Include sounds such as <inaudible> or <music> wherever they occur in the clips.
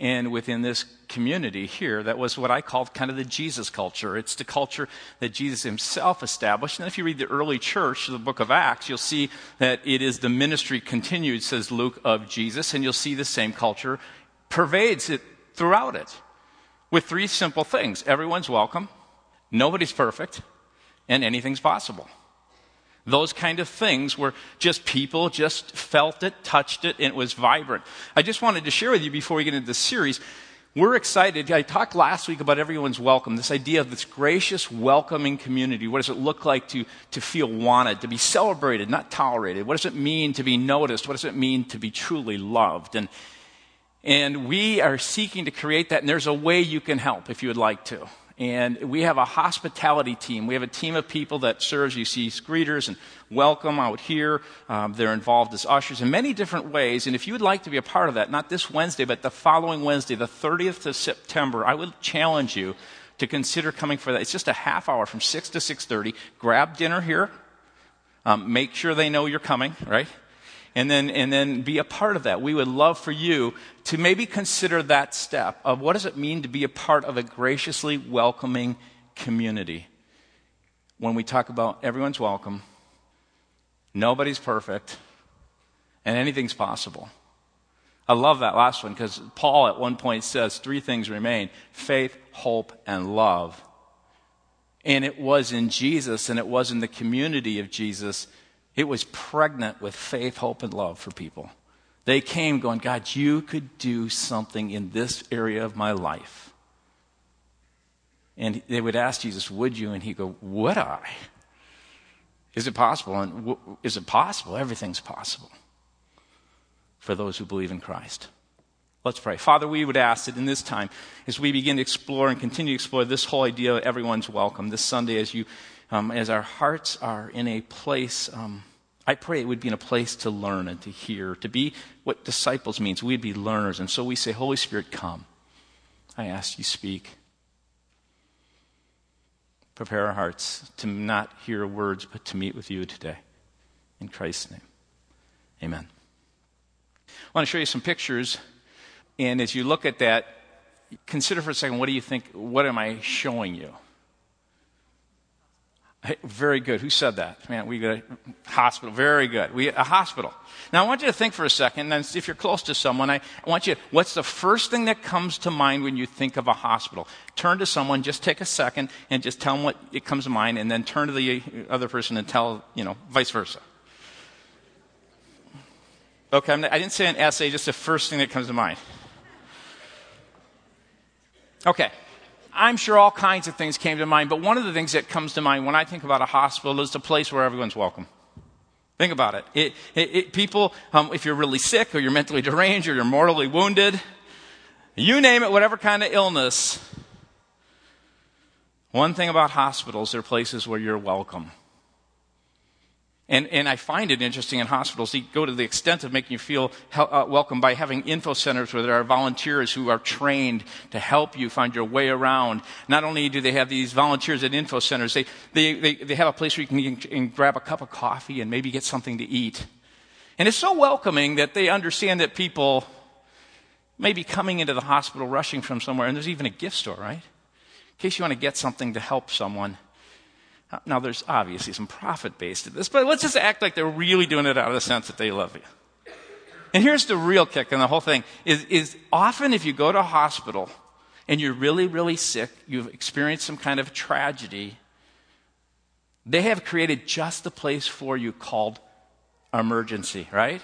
and within this community here that was what I called kind of the Jesus culture. It's the culture that Jesus himself established. And if you read the early church, the book of Acts, you'll see that it is the ministry continued, says Luke, of Jesus, and you'll see the same culture pervades it throughout it with three simple things everyone's welcome, nobody's perfect, and anything's possible. Those kind of things where just people just felt it, touched it, and it was vibrant. I just wanted to share with you before we get into this series. We're excited. I talked last week about everyone's welcome, this idea of this gracious, welcoming community. What does it look like to, to feel wanted, to be celebrated, not tolerated? What does it mean to be noticed? What does it mean to be truly loved? And, and we are seeking to create that, and there's a way you can help if you would like to. And we have a hospitality team. We have a team of people that serves, you see, greeters and welcome out here. Um, they're involved as ushers in many different ways. And if you would like to be a part of that, not this Wednesday, but the following Wednesday, the 30th of September, I would challenge you to consider coming for that. It's just a half hour from 6 to 6.30. Grab dinner here. Um, make sure they know you're coming, right? And then, and then be a part of that. We would love for you to maybe consider that step of what does it mean to be a part of a graciously welcoming community. When we talk about everyone's welcome, nobody's perfect, and anything's possible. I love that last one because Paul at one point says three things remain faith, hope, and love. And it was in Jesus and it was in the community of Jesus it was pregnant with faith, hope, and love for people. They came going, God, you could do something in this area of my life. And they would ask Jesus, Would you? And he'd go, Would I? Is it possible? And is it possible? Everything's possible for those who believe in Christ. Let's pray. Father, we would ask that in this time, as we begin to explore and continue to explore this whole idea of everyone's welcome, this Sunday, as you, um, as our hearts are in a place um, I pray it would be in a place to learn and to hear, to be what disciples means. We'd be learners. And so we say, Holy Spirit, come. I ask you, speak. Prepare our hearts to not hear words, but to meet with you today. In Christ's name. Amen. I want to show you some pictures. And as you look at that, consider for a second what do you think? What am I showing you? Very good. Who said that? Man, we got a hospital. Very good. We a hospital. Now I want you to think for a second, and if you're close to someone, I, I want you. What's the first thing that comes to mind when you think of a hospital? Turn to someone. Just take a second and just tell them what it comes to mind, and then turn to the other person and tell you know vice versa. Okay, not, I didn't say an essay. Just the first thing that comes to mind. Okay. I'm sure all kinds of things came to mind, but one of the things that comes to mind when I think about a hospital is the place where everyone's welcome. Think about it. it, it, it people, um, if you're really sick or you're mentally deranged or you're mortally wounded, you name it, whatever kind of illness, one thing about hospitals, they're places where you're welcome. And, and I find it interesting in hospitals, they go to the extent of making you feel uh, welcome by having info centers where there are volunteers who are trained to help you find your way around. Not only do they have these volunteers at info centers, they, they, they, they have a place where you can, can grab a cup of coffee and maybe get something to eat. And it's so welcoming that they understand that people may be coming into the hospital rushing from somewhere, and there's even a gift store, right? In case you want to get something to help someone. Now, there's obviously some profit based to this, but let's just act like they're really doing it out of the sense that they love you. And here's the real kick in the whole thing is, is often if you go to a hospital and you're really, really sick, you've experienced some kind of tragedy, they have created just the place for you called emergency, right?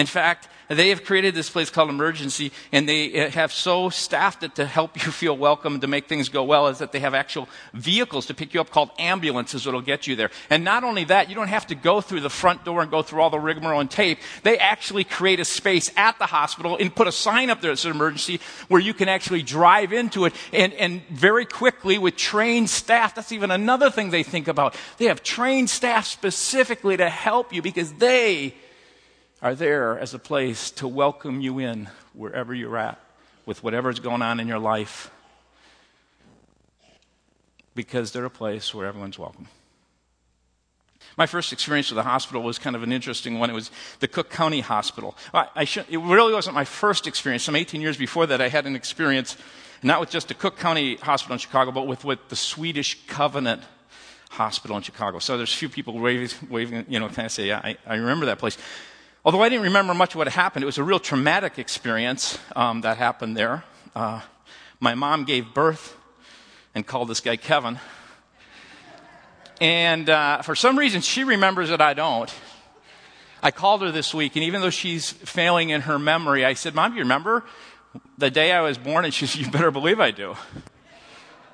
In fact, they have created this place called Emergency, and they uh, have so staffed it to help <laughs> you feel welcome, to make things go well, is that they have actual vehicles to pick you up called ambulances that'll get you there. And not only that, you don't have to go through the front door and go through all the rigmarole and tape. They actually create a space at the hospital and put a sign up there that says emergency where you can actually drive into it and, and very quickly with trained staff. That's even another thing they think about. They have trained staff specifically to help you because they are there as a place to welcome you in wherever you're at with whatever's going on in your life because they're a place where everyone's welcome. My first experience with the hospital was kind of an interesting one. It was the Cook County Hospital. I, I should, it really wasn't my first experience. Some 18 years before that, I had an experience not with just the Cook County Hospital in Chicago, but with, with the Swedish Covenant Hospital in Chicago. So there's a few people waving, waving you know, kind of say, yeah, I, I remember that place. Although I didn't remember much of what happened, it was a real traumatic experience um, that happened there. Uh, my mom gave birth and called this guy Kevin. And uh, for some reason, she remembers it, I don't. I called her this week, and even though she's failing in her memory, I said, Mom, you remember the day I was born? And she said, You better believe I do.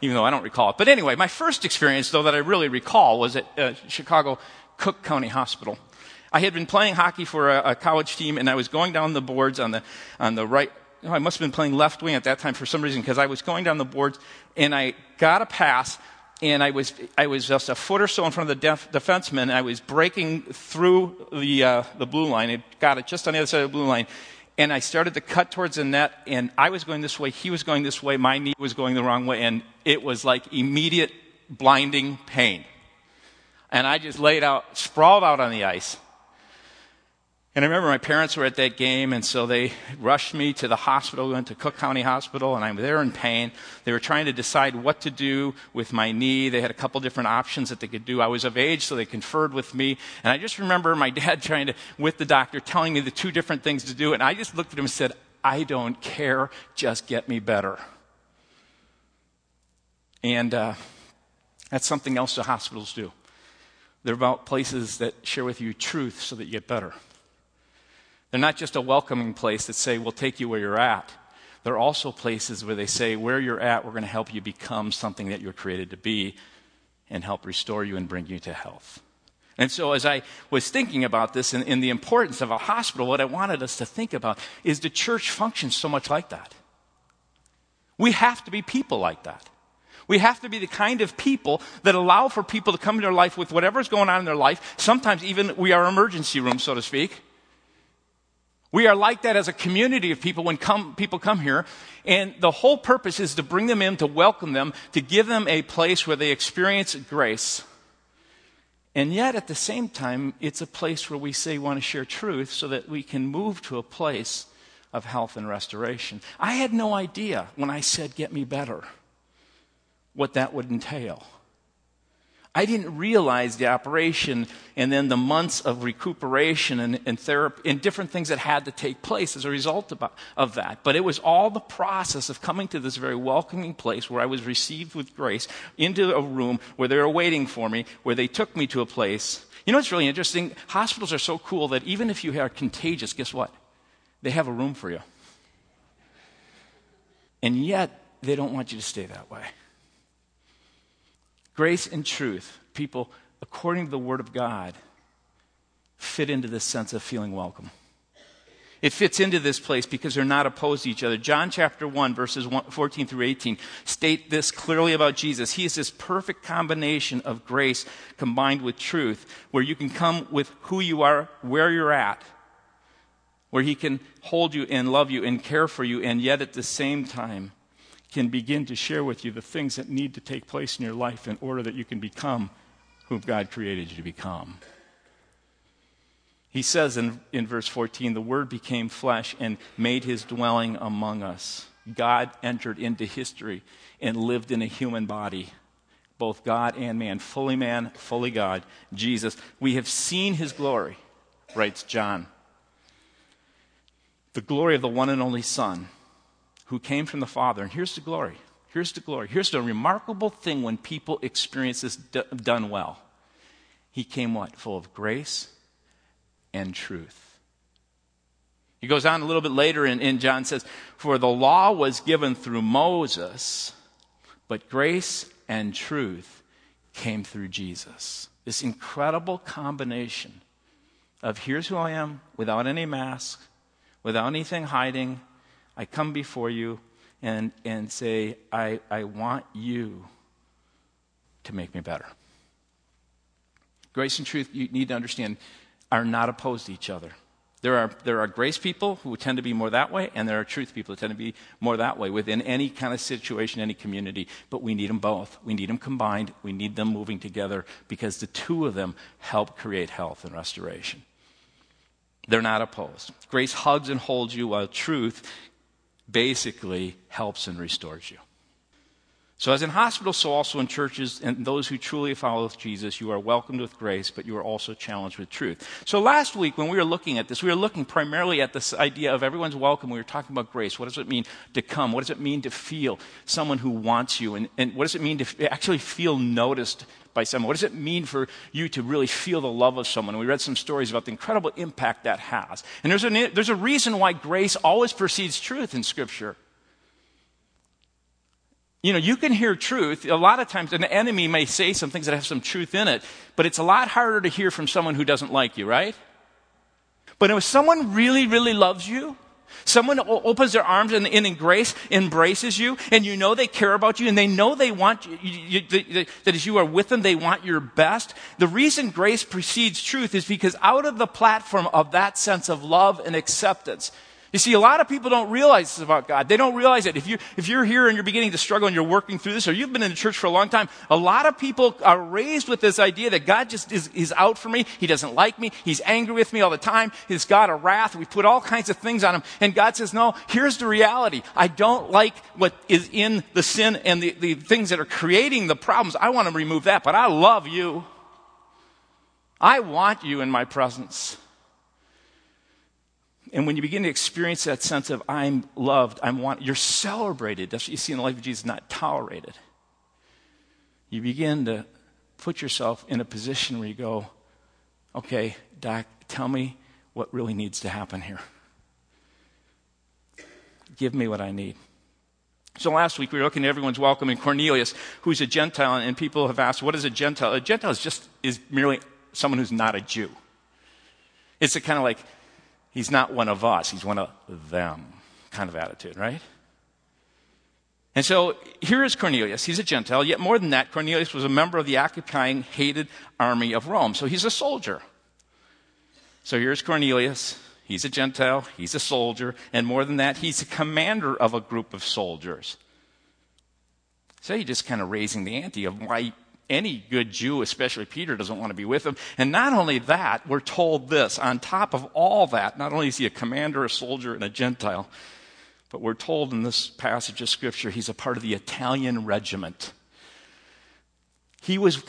Even though I don't recall it. But anyway, my first experience, though, that I really recall was at uh, Chicago Cook County Hospital. I had been playing hockey for a, a, college team, and I was going down the boards on the, on the right. Oh, I must have been playing left wing at that time for some reason because I was going down the boards, and I got a pass and I was, I was just a foot or so in front of the def- defenseman. I was breaking through the, uh, the blue line. I got it just on the other side of the blue line. And I started to cut towards the net, and I was going this way, he was going this way, my knee was going the wrong way, and it was like immediate blinding pain. And I just laid out, sprawled out on the ice. And I remember my parents were at that game, and so they rushed me to the hospital, went to Cook County Hospital, and I'm there in pain. They were trying to decide what to do with my knee. They had a couple different options that they could do. I was of age, so they conferred with me. And I just remember my dad <laughs> trying to, with the doctor, telling me the two different things to do. And I just looked at him and said, I don't care, just get me better. And uh, that's something else the hospitals do. They're about places that share with you truth so that you get better. They're not just a welcoming place that say, we'll take you where you're at. They're also places where they say, where you're at, we're going to help you become something that you're created to be and help restore you and bring you to health. And so, as I was thinking about this and, and the importance of a hospital, what I wanted us to think about is the church functions so much like that. We have to be people like that. We have to be the kind of people that allow for people to come into their life with whatever's going on in their life. Sometimes even we are emergency room, so to speak. We are like that as a community of people when come, people come here. And the whole purpose is to bring them in, to welcome them, to give them a place where they experience grace. And yet, at the same time, it's a place where we say we want to share truth so that we can move to a place of health and restoration. I had no idea when I said, Get me better, what that would entail. I didn't realize the operation and then the months of recuperation and, and therapy and different things that had to take place as a result of, of that. But it was all the process of coming to this very welcoming place where I was received with grace into a room where they were waiting for me, where they took me to a place. You know what's really interesting? Hospitals are so cool that even if you are contagious, guess what? They have a room for you. And yet, they don't want you to stay that way. Grace and truth, people, according to the Word of God, fit into this sense of feeling welcome. It fits into this place because they're not opposed to each other. John chapter 1, verses 14 through 18 state this clearly about Jesus. He is this perfect combination of grace combined with truth, where you can come with who you are, where you're at, where He can hold you and love you and care for you, and yet at the same time, can begin to share with you the things that need to take place in your life in order that you can become who God created you to become. He says in, in verse 14, the Word became flesh and made his dwelling among us. God entered into history and lived in a human body, both God and man, fully man, fully God, Jesus. We have seen his glory, writes John. The glory of the one and only Son who came from the Father. And here's the glory. Here's the glory. Here's the remarkable thing when people experience this d- done well. He came what? Full of grace and truth. He goes on a little bit later and, and John says, For the law was given through Moses, but grace and truth came through Jesus. This incredible combination of here's who I am without any mask, without anything hiding, I come before you and, and say, I, I want you to make me better. Grace and truth, you need to understand, are not opposed to each other. There are, there are grace people who tend to be more that way, and there are truth people who tend to be more that way within any kind of situation, any community. But we need them both. We need them combined. We need them moving together because the two of them help create health and restoration. They're not opposed. Grace hugs and holds you, while truth basically helps and restores you. So, as in hospitals, so also in churches, and those who truly follow Jesus, you are welcomed with grace, but you are also challenged with truth. So, last week, when we were looking at this, we were looking primarily at this idea of everyone's welcome. We were talking about grace. What does it mean to come? What does it mean to feel someone who wants you? And, and what does it mean to actually feel noticed by someone? What does it mean for you to really feel the love of someone? And we read some stories about the incredible impact that has. And there's a, there's a reason why grace always precedes truth in Scripture. You know, you can hear truth. A lot of times, an enemy may say some things that have some truth in it, but it's a lot harder to hear from someone who doesn't like you, right? But if someone really, really loves you, someone opens their arms and, and in grace embraces you, and you know they care about you, and they know they want you, you, you, that as you are with them, they want your best. The reason grace precedes truth is because out of the platform of that sense of love and acceptance, you see, a lot of people don't realize this about God. They don't realize it. If, you, if you're here and you're beginning to struggle and you're working through this, or you've been in the church for a long time, a lot of people are raised with this idea that God just is, is out for me. He doesn't like me. He's angry with me all the time. He's God of wrath. We put all kinds of things on him. And God says, no, here's the reality. I don't like what is in the sin and the, the things that are creating the problems. I want to remove that, but I love you. I want you in my presence. And when you begin to experience that sense of I'm loved, I'm wanted, you're celebrated. That's what you see in the life of Jesus, not tolerated. You begin to put yourself in a position where you go, okay, Doc, tell me what really needs to happen here. Give me what I need. So last week we were looking at everyone's welcome in Cornelius, who's a Gentile, and people have asked, what is a Gentile? A Gentile is just is merely someone who's not a Jew. It's a kind of like He's not one of us, he's one of them kind of attitude, right? And so here is Cornelius. He's a Gentile. Yet more than that, Cornelius was a member of the occupying, hated army of Rome. So he's a soldier. So here's Cornelius. He's a Gentile. He's a soldier. And more than that, he's a commander of a group of soldiers. So he's just kind of raising the ante of why any good Jew, especially Peter, doesn't want to be with him. And not only that, we're told this on top of all that, not only is he a commander, a soldier, and a Gentile, but we're told in this passage of Scripture he's a part of the Italian regiment. He was,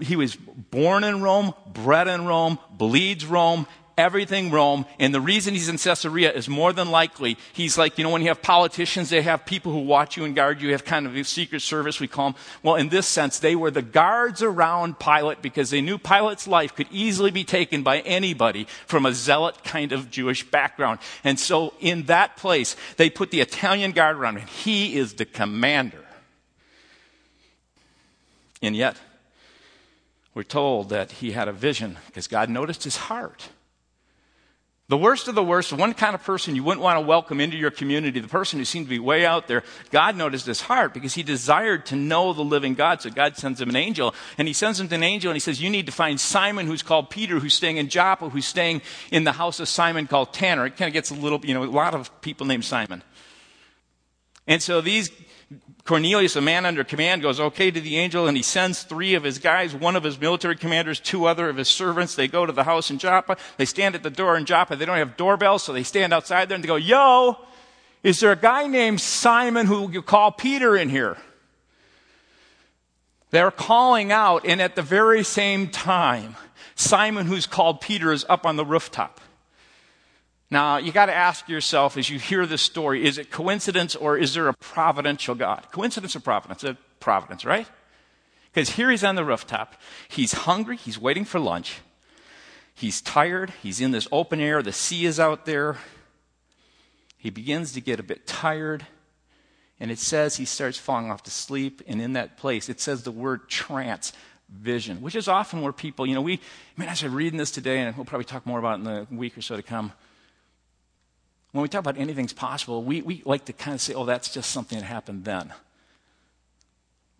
he was born in Rome, bred in Rome, bleeds Rome, everything Rome. And the reason he's in Caesarea is more than likely he's like, you know, when you have politicians, they have people who watch you and guard you, you have kind of a secret service, we call them. Well, in this sense, they were the guards around Pilate because they knew Pilate's life could easily be taken by anybody from a zealot kind of Jewish background. And so in that place, they put the Italian guard around him. He is the commander. And yet, we're told that he had a vision because God noticed his heart. The worst of the worst, one kind of person you wouldn't want to welcome into your community, the person who seemed to be way out there, God noticed his heart because he desired to know the living God. So God sends him an angel, and he sends him to an angel, and he says, You need to find Simon, who's called Peter, who's staying in Joppa, who's staying in the house of Simon called Tanner. It kind of gets a little, you know, a lot of people named Simon. And so these Cornelius, a man under command, goes okay to the angel and he sends three of his guys, one of his military commanders, two other of his servants. They go to the house in Joppa. They stand at the door in Joppa. They don't have doorbells, so they stand outside there and they go, Yo, is there a guy named Simon who you call Peter in here? They're calling out, and at the very same time, Simon, who's called Peter, is up on the rooftop. Now, you got to ask yourself as you hear this story is it coincidence or is there a providential God? Coincidence or providence? Providence, right? Because here he's on the rooftop. He's hungry. He's waiting for lunch. He's tired. He's in this open air. The sea is out there. He begins to get a bit tired. And it says he starts falling off to sleep. And in that place, it says the word trance vision, which is often where people, you know, we, I mean, as I'm reading this today, and we'll probably talk more about it in the week or so to come when we talk about anything's possible, we, we like to kind of say, oh, that's just something that happened then.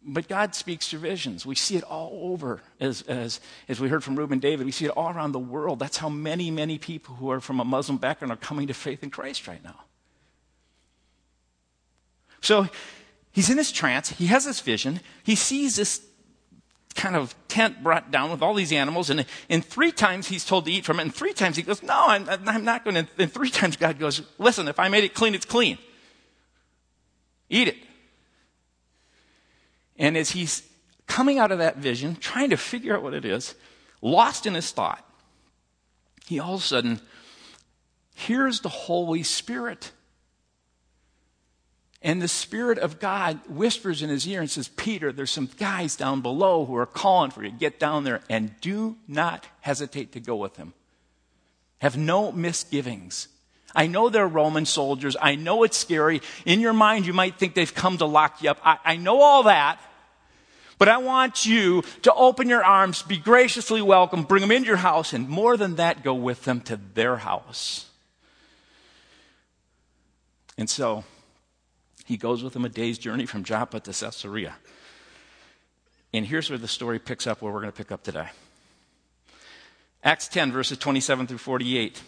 But God speaks through visions. We see it all over, as, as, as we heard from Reuben David. We see it all around the world. That's how many, many people who are from a Muslim background are coming to faith in Christ right now. So he's in this trance. He has this vision. He sees this kind of tent brought down with all these animals. And, and three times he's told to eat from it. And three times he goes, No, I'm, I'm not going to. And three times God goes, Listen, if I made it clean, it's clean. Eat it. And as he's coming out of that vision, trying to figure out what it is, lost in his thought, he all of a sudden hears the Holy Spirit. And the Spirit of God whispers in his ear and says, Peter, there's some guys down below who are calling for you. Get down there and do not hesitate to go with them. Have no misgivings. I know they're Roman soldiers. I know it's scary. In your mind, you might think they've come to lock you up. I, I know all that. But I want you to open your arms, be graciously welcome, bring them into your house, and more than that, go with them to their house. And so he goes with them a day's journey from Joppa to Caesarea. And here's where the story picks up, where we're going to pick up today. Acts 10, verses 27 through 48.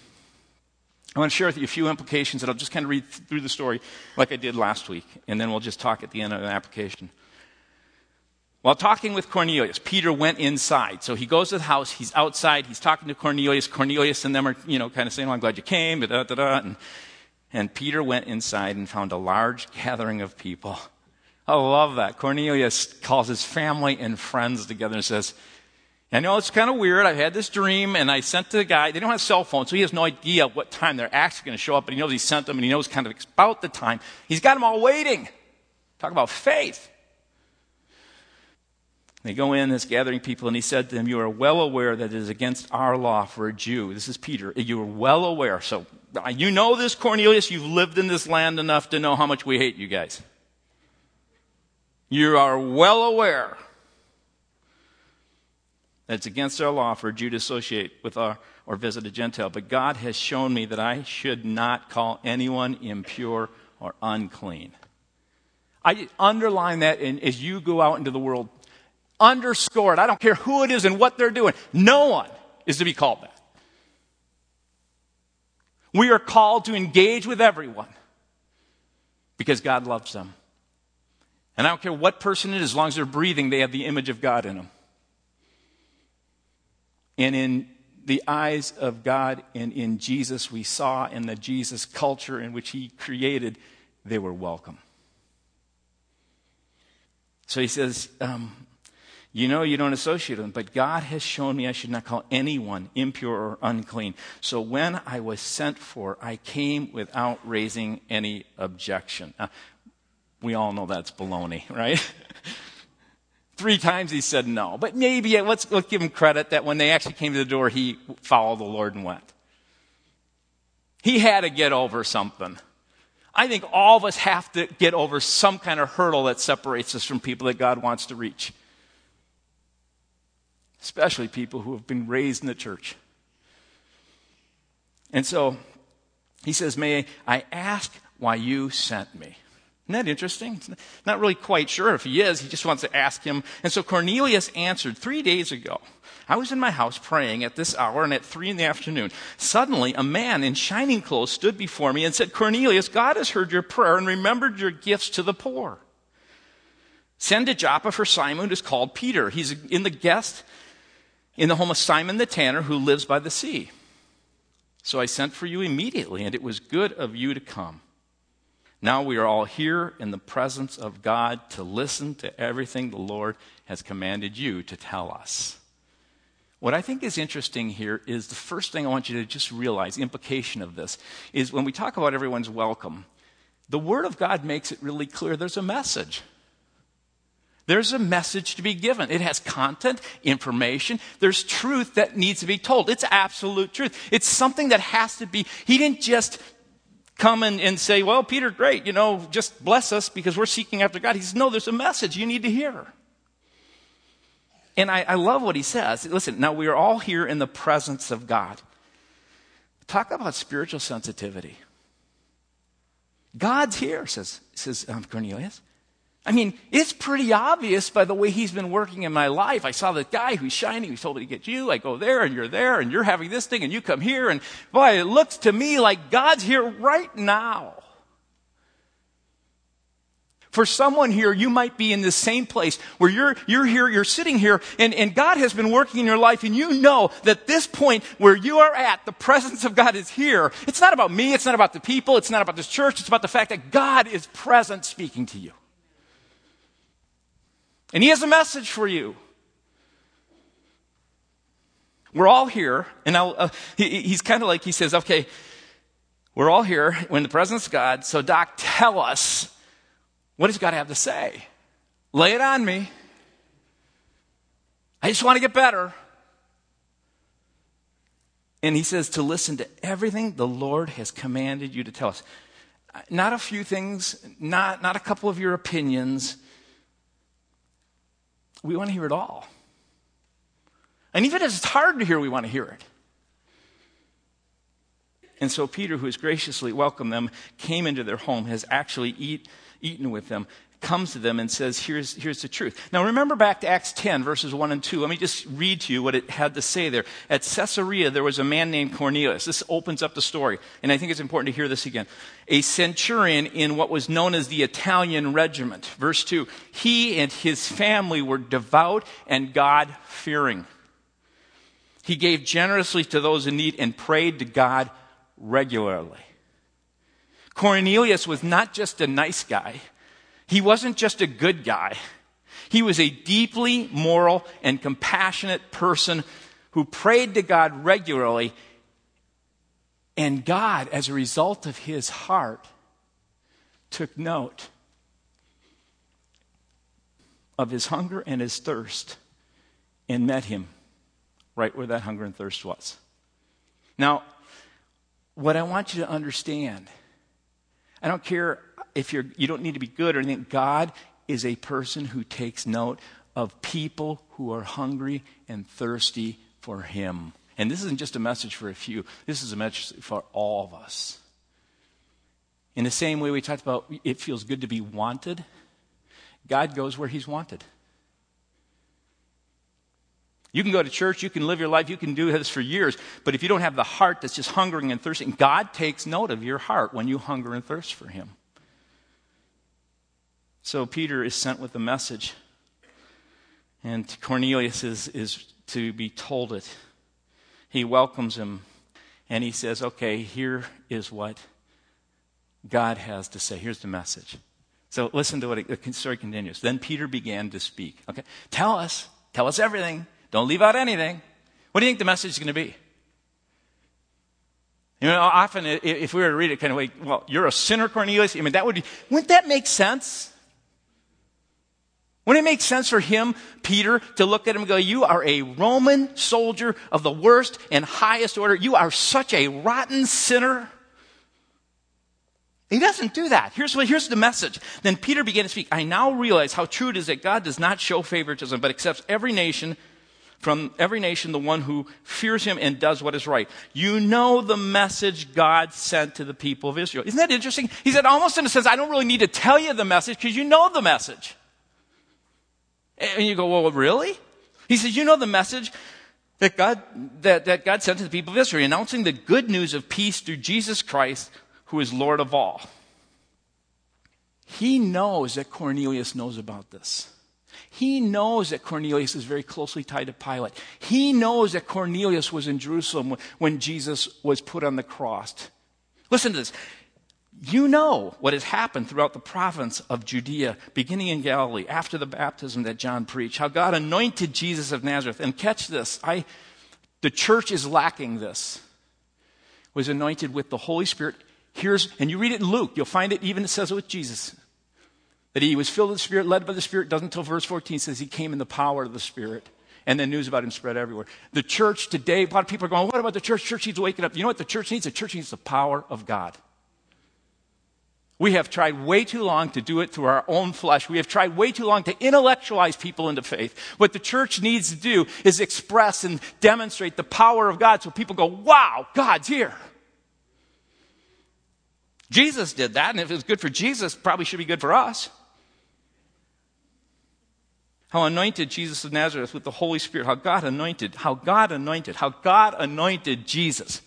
I want to share with you a few implications that I'll just kind of read through the story like I did last week, and then we'll just talk at the end of an application. While talking with Cornelius, Peter went inside. So he goes to the house, he's outside, he's talking to Cornelius. Cornelius and them are, you know, kind of saying, well, I'm glad you came, da, da, da, and Peter went inside and found a large gathering of people. <laughs> I love that. Cornelius calls his family and friends together and says, I know it's kind of weird. I had this dream and I sent the guy. They don't have cell phones, so he has no idea what time they're actually going to show up, but he knows he sent them and he knows kind of about the time. He's got them all waiting. Talk about faith. They go in, this gathering people, and he said to them, You are well aware that it is against our law for a Jew. This is Peter. You are well aware. So you know this, Cornelius. You've lived in this land enough to know how much we hate you guys. You are well aware that it's against our law for a Jew to associate with our, or visit a Gentile. But God has shown me that I should not call anyone impure or unclean. I underline that in, as you go out into the world Underscore it. I don't care who it is and what they're doing. No one is to be called that. We are called to engage with everyone because God loves them. And I don't care what person it is, as long as they're breathing, they have the image of God in them. And in the eyes of God and in Jesus, we saw in the Jesus culture in which He created, they were welcome. So he says, um, you know you don't associate with them, but God has shown me I should not call anyone impure or unclean. So when I was sent for, I came without raising any objection. Now, we all know that's baloney, <laughs> right? Three times he said no. But maybe, let's, let's give him credit that when they actually came to the door, he followed the Lord and went. He had to get over something. I think all of us have to get over some kind of hurdle that separates us from people that God wants to reach especially people who have been raised in the church. And so he says, May I ask why you sent me? Isn't that interesting? Not really quite sure if he is. He just wants to ask him. And so Cornelius answered three days ago. I was in my house praying at this hour and at three in the afternoon. Suddenly, a man in shining clothes stood before me and said, Cornelius, God has heard your prayer and remembered your gifts to the poor. Send to Joppa for Simon, who's called Peter. He's in the guest in the home of Simon the tanner, who lives by the sea. So I sent for you immediately, and it was good of you to come. Now we are all here in the presence of God to listen to everything the Lord has commanded you to tell us. What I think is interesting here is the first thing I want you to just realize, implication of this, is when we talk about everyone's welcome, the Word of God makes it really clear there's a message. There's a message to be given. It has content, information. There's truth that needs to be told. It's absolute truth. It's something that has to be. He didn't just come and, and say, well, Peter, great, you know, just bless us because we're seeking after God. He says, no, there's a message you need to hear. And I, I love what he says. Listen, now we are all here in the presence of God. Talk about spiritual sensitivity. God's here, says, says um, Cornelius. I mean, it's pretty obvious by the way he's been working in my life. I saw the guy who's shining, who told me to get you. I go there and you're there and you're having this thing and you come here and boy, it looks to me like God's here right now. For someone here, you might be in the same place where you're, you're here, you're sitting here, and, and God has been working in your life, and you know that this point where you are at, the presence of God is here. It's not about me, it's not about the people, it's not about this church, it's about the fact that God is present speaking to you. And He has a message for you. We're all here, and uh, he, he's kind of like, he says, okay, we're all here in the presence of God, so Doc, tell us what does God have to say? Lay it on me. I just want to get better. And he says to listen to everything the Lord has commanded you to tell us. Not a few things, not, not a couple of your opinions. We want to hear it all. And even if it's hard to hear, we want to hear it. And so Peter, who has graciously welcomed them, came into their home, has actually eat, eaten with them, comes to them and says, here's, here's the truth. Now remember back to Acts 10, verses 1 and 2. Let me just read to you what it had to say there. At Caesarea, there was a man named Cornelius. This opens up the story, and I think it's important to hear this again. A centurion in what was known as the Italian regiment. Verse 2. He and his family were devout and God fearing. He gave generously to those in need and prayed to God regularly. Cornelius was not just a nice guy. He wasn't just a good guy. He was a deeply moral and compassionate person who prayed to God regularly. And God, as a result of his heart, took note of his hunger and his thirst and met him right where that hunger and thirst was. Now, what I want you to understand I don't care if you're, you don't need to be good or anything. God is a person who takes note of people who are hungry and thirsty for Him. And this isn't just a message for a few, this is a message for all of us. In the same way we talked about it feels good to be wanted, God goes where He's wanted. You can go to church, you can live your life, you can do this for years, but if you don't have the heart that's just hungering and thirsting, God takes note of your heart when you hunger and thirst for Him. So Peter is sent with a message, and Cornelius is, is to be told it. He welcomes him, and he says, Okay, here is what God has to say. Here's the message. So listen to what it, the story continues. Then Peter began to speak. Okay, tell us, tell us everything. Don't leave out anything. What do you think the message is going to be? You know, often if we were to read it kind of like, well, you're a sinner, Cornelius. I mean, that would be, wouldn't that make sense? Wouldn't it make sense for him, Peter, to look at him and go, you are a Roman soldier of the worst and highest order. You are such a rotten sinner. He doesn't do that. Here's, what, here's the message. Then Peter began to speak. I now realize how true it is that God does not show favoritism, but accepts every nation from every nation the one who fears him and does what is right. You know the message God sent to the people of Israel. Isn't that interesting? He said, almost in a sense, I don't really need to tell you the message because you know the message. And you go, well, really? He says, you know the message that God, that, that God sent to the people of Israel, announcing the good news of peace through Jesus Christ, who is Lord of all. He knows that Cornelius knows about this. He knows that Cornelius is very closely tied to Pilate. He knows that Cornelius was in Jerusalem when Jesus was put on the cross. Listen to this. You know what has happened throughout the province of Judea, beginning in Galilee, after the baptism that John preached, how God anointed Jesus of Nazareth. And catch this, I, the church is lacking this. Was anointed with the Holy Spirit. Here's, and you read it in Luke, you'll find it even it says it with Jesus that he was filled with the Spirit, led by the Spirit, doesn't until verse 14 says he came in the power of the Spirit. And then news about him spread everywhere. The church today, a lot of people are going, what about the church? Church needs waking up. You know what the church needs? The church needs the power of God. We have tried way too long to do it through our own flesh. We have tried way too long to intellectualize people into faith. What the church needs to do is express and demonstrate the power of God so people go, wow, God's here. Jesus did that, and if it was good for Jesus, probably should be good for us. how anointed Jesus of Nazareth with the Holy Spirit, how God anointed, how God anointed, how God anointed Jesus.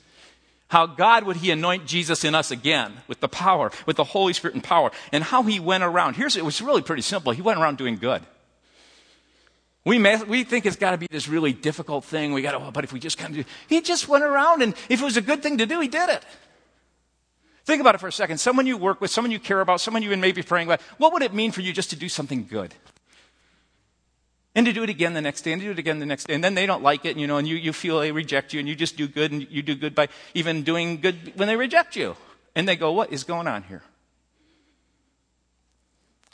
How God would He anoint Jesus in us again with the power, with the Holy Spirit and power, and how He went around. Here's, it was really pretty simple. He went around doing good. We, may, we think it's got to be this really difficult thing. We got to, oh, but if we just kind of do, He just went around, and if it was a good thing to do, He did it. Think about it for a second. Someone you work with, someone you care about, someone you may be praying about, what would it mean for you just to do something good? And to do it again the next day and to do it again the next day. And then they don't like it, you know, and you, you feel they reject you and you just do good and you do good by even doing good when they reject you. And they go, what is going on here?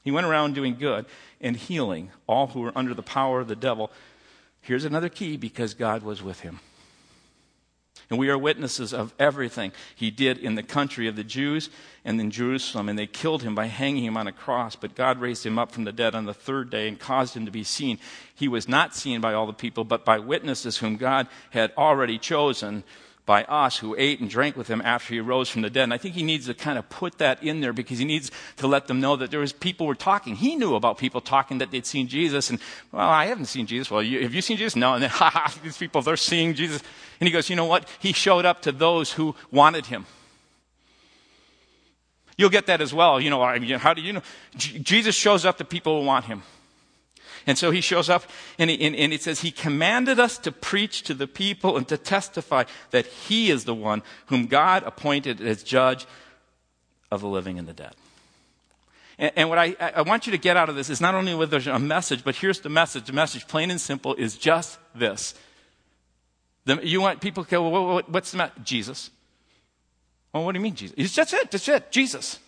He went around doing good and healing all who were under the power of the devil. Here's another key because God was with him. And we are witnesses of everything he did in the country of the Jews and in Jerusalem. And they killed him by hanging him on a cross. But God raised him up from the dead on the third day and caused him to be seen. He was not seen by all the people, but by witnesses whom God had already chosen by us who ate and drank with him after he rose from the dead. And I think he needs to kind of put that in there because he needs to let them know that there was people were talking. He knew about people talking that they'd seen Jesus and, well, I haven't seen Jesus. Well, you, have you seen Jesus? No. And then, <laughs> ha ha, these people, they're seeing Jesus. And he goes, you know what? He showed up to those who wanted him. You'll get that as well. You know, how do you know? Jesus shows up to people who want him. And so he shows up and, he, and, and says, He commanded us to preach to the people and to testify that He is the one whom God appointed as judge of the living and the dead. And, and what I, I want you to get out of this is not only whether there's a message, but here's the message. The message, plain and simple, is just this. The, you want people to go, well, what's the matter? Jesus. Well, what do you mean, Jesus? It's just it. That's it. Jesus.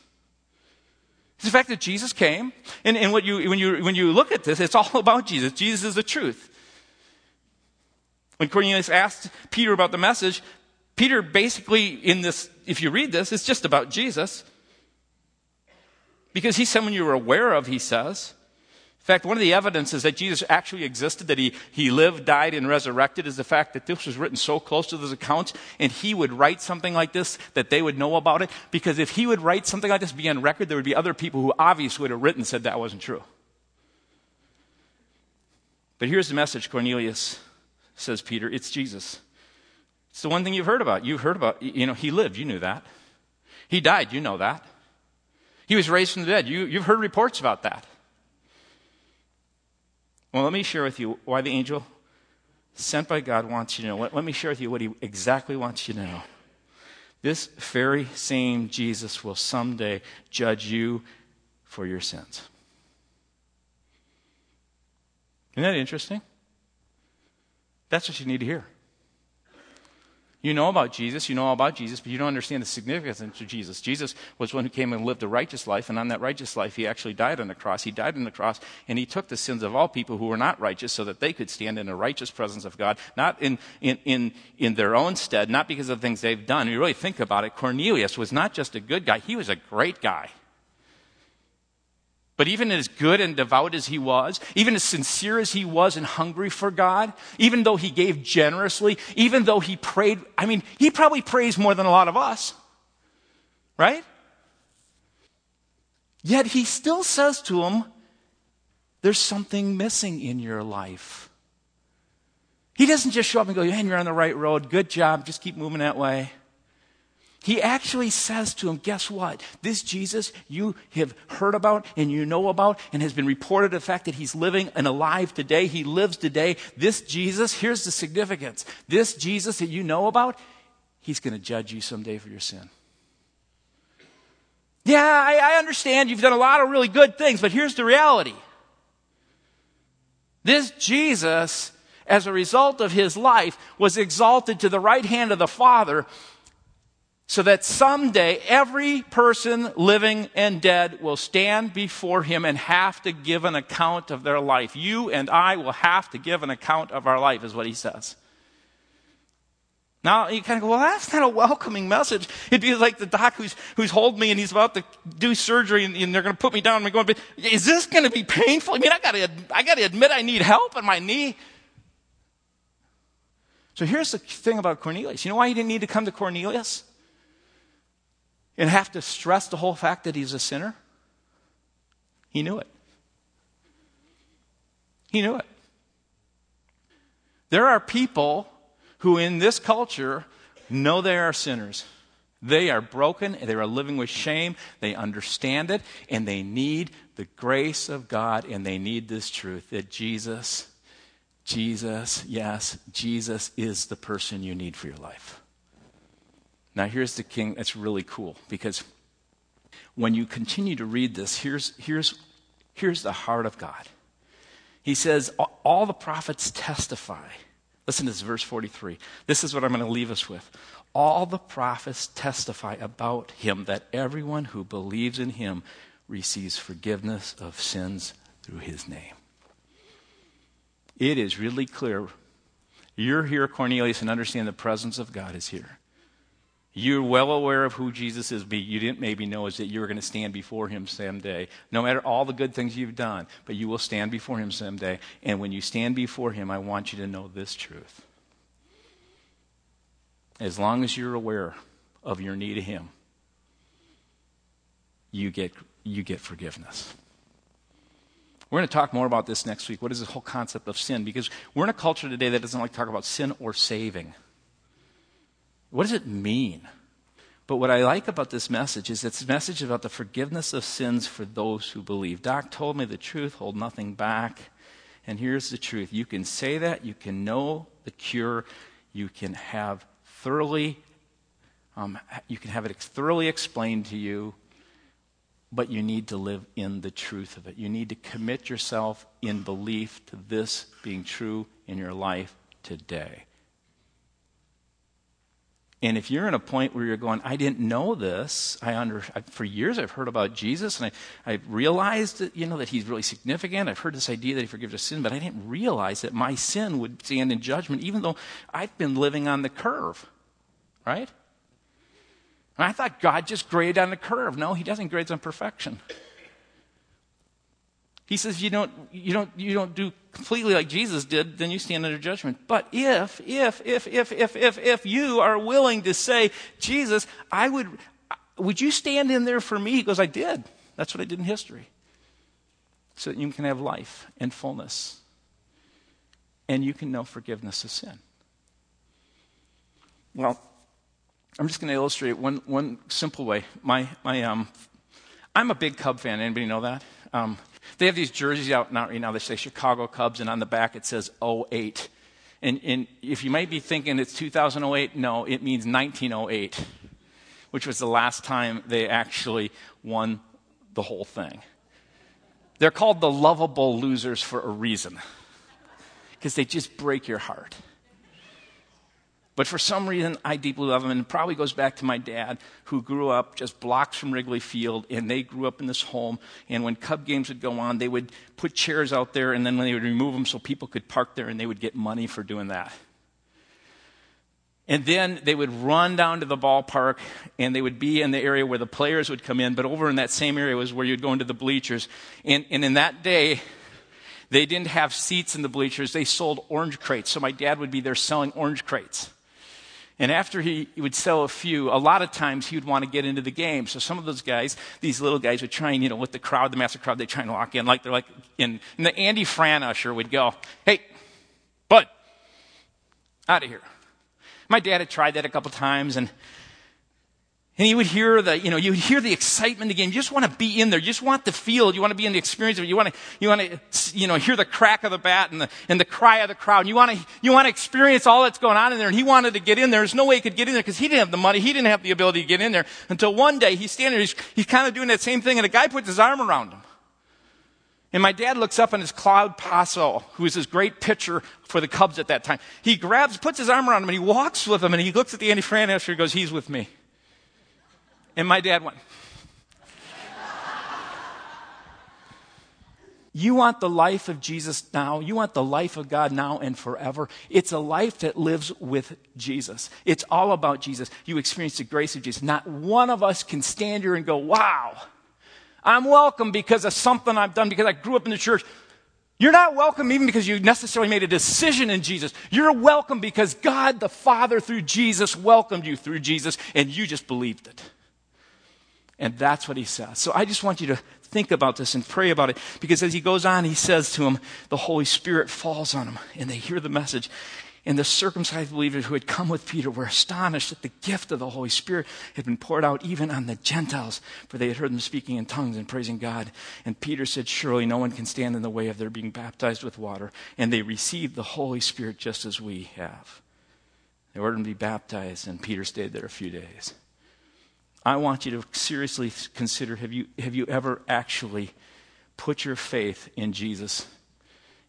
It's the fact that Jesus came, and, and you, when, you, when you look at this, it's all <laughs> about Jesus. Jesus is the truth. When Cornelius asked Peter about the message, Peter basically, in this, if you read this, it's just about Jesus. Because he's someone you were aware of, he says. In fact, one of the evidences that Jesus actually existed, that he, he lived, died, and resurrected, is the fact that this was written so close to those accounts, and he would write something like this that they would know about it. Because if he would write something like this, be on record, there would be other people who obviously would have written said that wasn't true. But here's the message Cornelius says, Peter, it's Jesus. It's the one thing you've heard about. You've heard about, you know, he lived, you knew that. He died, you know that. He was raised from the dead. You, you've heard reports about that. Well, let me share with you why the angel sent by God wants you to know. Let, let me share with you what he exactly wants you to know. This very same Jesus will someday judge you for your sins. Isn't that interesting? That's what you need to hear. You know about Jesus, you know all about Jesus, but you don't understand the significance of Jesus. Jesus was one who came and lived a righteous life, and on that righteous life, he actually died on the cross. He died on the cross, and he took the sins of all people who were not righteous so that they could stand in the righteous presence of God, not in, in, in, in their own stead, not because of the things they've done. You really think about it, Cornelius was not just a good guy, he was a great guy. But even as good and devout as he was, even as sincere as he was and hungry for God, even though he gave generously, even though he prayed, I mean, he probably prays more than a lot of us. Right? Yet he still says to him, There's something missing in your life. He doesn't just show up and go, Man, you're on the right road. Good job. Just keep moving that way. He actually says to him, Guess what? This Jesus you have heard about and you know about and has been reported the fact that he's living and alive today. He lives today. This Jesus, here's the significance. This Jesus that you know about, he's going to judge you someday for your sin. Yeah, I, I understand you've done a lot of really good things, but here's the reality. This Jesus, as a result of his life, was exalted to the right hand of the Father so that someday every person living and dead will stand before him and have to give an account of their life. You and I will have to give an account of our life, is what he says. Now you kind of go, well, that's not a welcoming message. It'd be like the doc who's who's holding me and he's about to do surgery and, and they're going to put me down and I'm going, is this going to be painful? I mean, I got to I got to admit I need help in my knee. So here's the thing about Cornelius. You know why he didn't need to come to Cornelius? And have to stress the whole fact that he's a sinner? He knew it. He knew it. There are people who in this culture know they are sinners. They are broken, they are living with shame, they understand it, and they need the grace of God, and they need this truth that Jesus, Jesus, yes, Jesus is the person you need for your life. Now, here's the king that's really cool because when you continue to read this, here's, here's, here's the heart of God. He says, All the prophets testify. Listen to this, verse 43. This is what I'm going to leave us with. All the prophets testify about him that everyone who believes in him receives forgiveness of sins through his name. It is really clear. You're here, Cornelius, and understand the presence of God is here. You're well aware of who Jesus is, but you didn't maybe know is that you're going to stand before him someday. No matter all the good things you've done, but you will stand before him someday. And when you stand before him, I want you to know this truth. As long as you're aware of your need of him, you get, you get forgiveness. We're going to talk more about this next week. What is this whole concept of sin? Because we're in a culture today that doesn't like to talk about sin or saving. What does it mean? But what I like about this message is it's a message about the forgiveness of sins for those who believe. Doc told me the truth, hold nothing back. And here's the truth you can say that, you can know the cure, you can have thoroughly, um, you can have it thoroughly explained to you, but you need to live in the truth of it. You need to commit yourself in belief to this being true in your life today. And if you're in a point where you're going, I didn't know this, I under, I, for years I've heard about Jesus and I, I realized that, you know, that he's really significant. I've heard this idea that he forgives us sin, but I didn't realize that my sin would stand in judgment, even though I've been living on the curve, right? And I thought God just graded on the curve. No, he doesn't grade on perfection. He says you don't, you don't, you don't do completely like Jesus did, then you stand under judgment. But if, if, if, if, if, if, if you are willing to say, Jesus, I would, would you stand in there for me? He goes, I did. That's what I did in history. So that you can have life and fullness. And you can know forgiveness of sin. Well, I'm just going to illustrate one, one simple way. My, my, um, I'm a big Cub fan. Anybody know that? Um, they have these jerseys out now, right now. They say Chicago Cubs, and on the back it says 08. And, and if you might be thinking it's 2008, no, it means 1908, which was the last time they actually won the whole thing. They're called the lovable losers for a reason, because they just break your heart. But for some reason, I deeply love him, and it probably goes back to my dad, who grew up just blocks from Wrigley Field, and they grew up in this home. And when Cub games would go on, they would put chairs out there, and then when they would remove them so people could park there, and they would get money for doing that. And then they would run down to the ballpark, and they would be in the area where the players would come in, but over in that same area was where you'd go into the bleachers. And, and in that day, they didn't have seats in the bleachers. They sold orange crates. So my dad would be there selling orange crates. And after he, would sell a few, a lot of times he would want to get into the game. So some of those guys, these little guys would try and, you know, with the crowd, the massive crowd, they try and walk in like they're like in. And the Andy Franusher would go, hey, bud, out of here. My dad had tried that a couple times and and you would hear the, you know, you would hear the excitement again. You just want to be in there. You just want the feel. You want to be in the experience of it. You want to, you want to, you know, hear the crack of the bat and the, and the cry of the crowd. And you want to, you want to experience all that's going on in there. And he wanted to get in there. There's no way he could get in there because he didn't have the money. He didn't have the ability to get in there until one day he's standing there. He's, he's kind of doing that same thing and a guy puts his arm around him. And my dad looks up and it's Claude Passeau, who was this great pitcher for the Cubs at that time. He grabs, puts his arm around him and he walks with him and he looks at the Andy Franusher and goes, he's with me. And my dad went, You want the life of Jesus now. You want the life of God now and forever. It's a life that lives with Jesus. It's all about Jesus. You experience the grace of Jesus. Not one of us can stand here and go, wow, I'm welcome because of something I've done, because I grew up in the church. You're not welcome even because you necessarily made a decision in Jesus. You're welcome because God the Father through Jesus welcomed you through Jesus and you just believed it. And that's what he says. So I just want you to think about this and pray about it. Because as he goes on, he says to him, the Holy Spirit falls on him and they hear the message. And the circumcised believers who had come with Peter were astonished that the gift of the Holy Spirit had been poured out even on the Gentiles, for they had heard them speaking in tongues and praising God. And Peter said, Surely no one can stand in the way of their being baptized with water. And they received the Holy Spirit just as we have. They ordered him to be baptized, and Peter stayed there a few days. I want you to seriously consider have you, have you ever actually put your faith in Jesus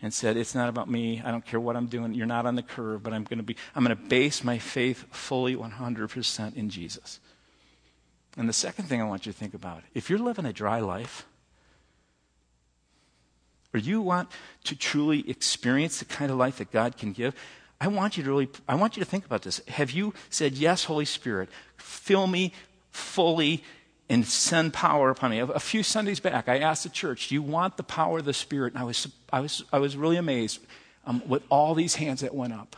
and said, It's not about me. I don't care what I'm doing. You're not on the curve, but I'm going to be, I'm going to base my faith fully 100% in Jesus. And the second thing I want you to think about if you're living a dry life, or you want to truly experience the kind of life that God can give, I want you to really, I want you to think about this. Have you said, Yes, Holy Spirit, fill me fully and send power upon me. A few Sundays back, I asked the church, Do you want the power of the Spirit? And I was, I was, I was really amazed um, with all these hands that went up.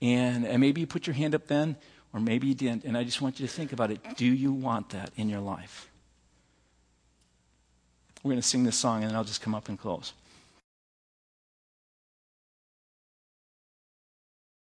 And, and maybe you put your hand up then, or maybe you didn't. And I just want you to think about it. Do you want that in your life? We're going to sing this song, and then I'll just come up and close.